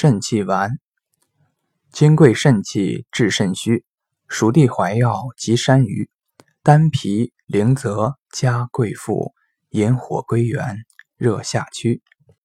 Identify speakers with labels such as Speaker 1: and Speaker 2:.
Speaker 1: 肾气丸，金匮肾气治肾虚，熟地怀药及山萸，丹皮灵泽加桂附，引火归元，热下驱。